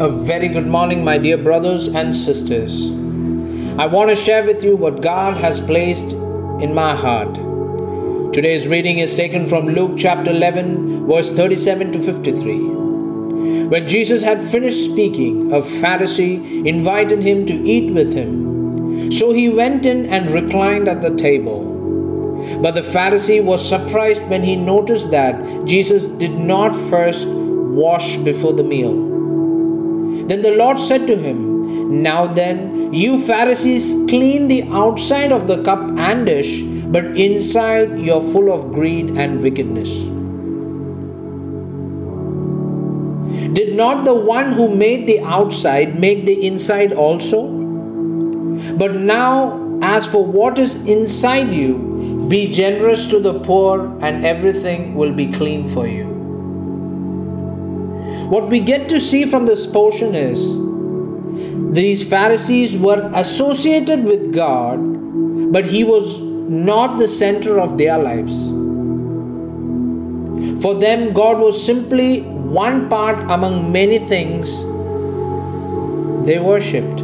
A very good morning, my dear brothers and sisters. I want to share with you what God has placed in my heart. Today's reading is taken from Luke chapter 11, verse 37 to 53. When Jesus had finished speaking, a Pharisee invited him to eat with him. So he went in and reclined at the table. But the Pharisee was surprised when he noticed that Jesus did not first wash before the meal. Then the Lord said to him, Now then, you Pharisees clean the outside of the cup and dish, but inside you're full of greed and wickedness. Did not the one who made the outside make the inside also? But now, as for what is inside you, be generous to the poor, and everything will be clean for you. What we get to see from this portion is these Pharisees were associated with God, but He was not the center of their lives. For them, God was simply one part among many things they worshipped.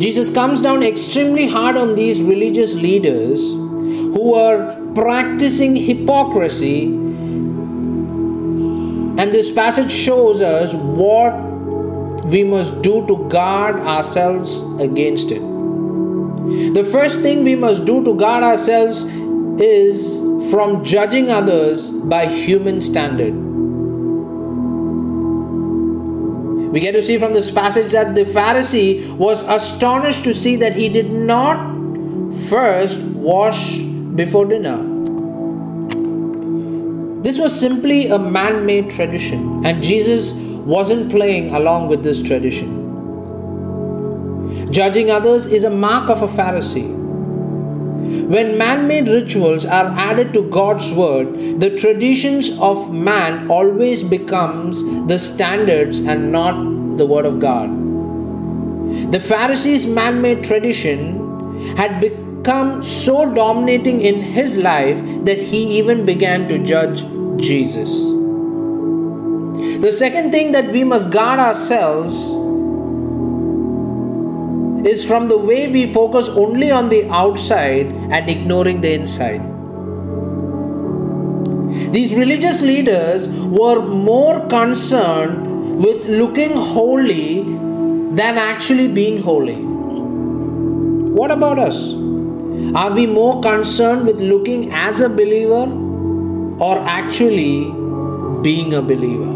Jesus comes down extremely hard on these religious leaders who are practicing hypocrisy. And this passage shows us what we must do to guard ourselves against it. The first thing we must do to guard ourselves is from judging others by human standard. We get to see from this passage that the Pharisee was astonished to see that he did not first wash before dinner. This was simply a man made tradition, and Jesus wasn't playing along with this tradition. Judging others is a mark of a Pharisee. When man made rituals are added to God's word, the traditions of man always becomes the standards and not the word of God. The Pharisees' man made tradition had become so dominating in his life that he even began to judge Jesus. The second thing that we must guard ourselves is from the way we focus only on the outside and ignoring the inside. These religious leaders were more concerned with looking holy than actually being holy. What about us? Are we more concerned with looking as a believer or actually being a believer?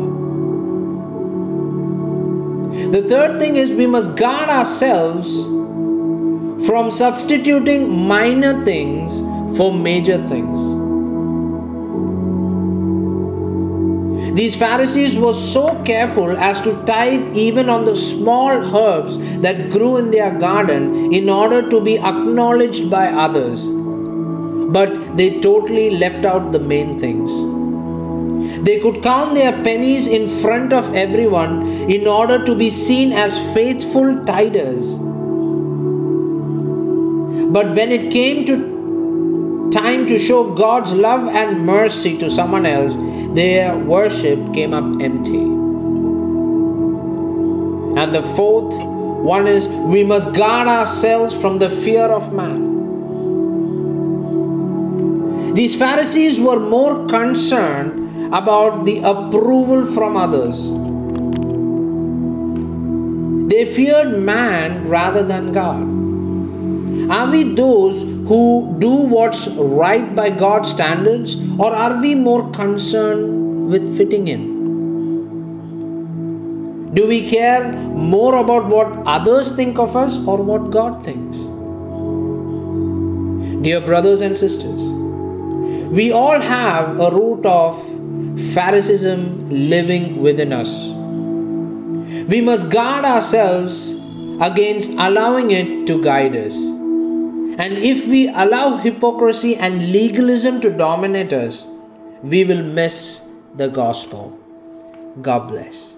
The third thing is we must guard ourselves from substituting minor things for major things. These Pharisees were so careful as to tithe even on the small herbs that grew in their garden in order to be acknowledged by others. But they totally left out the main things. They could count their pennies in front of everyone in order to be seen as faithful tithers. But when it came to time to show God's love and mercy to someone else, their worship came up empty. And the fourth one is we must guard ourselves from the fear of man. These Pharisees were more concerned about the approval from others. They feared man rather than God. Are we those who do what's right by God's standards, or are we more concerned with fitting in? Do we care more about what others think of us or what God thinks? Dear brothers and sisters, we all have a root of Phariseeism living within us. We must guard ourselves against allowing it to guide us. And if we allow hypocrisy and legalism to dominate us, we will miss the gospel. God bless.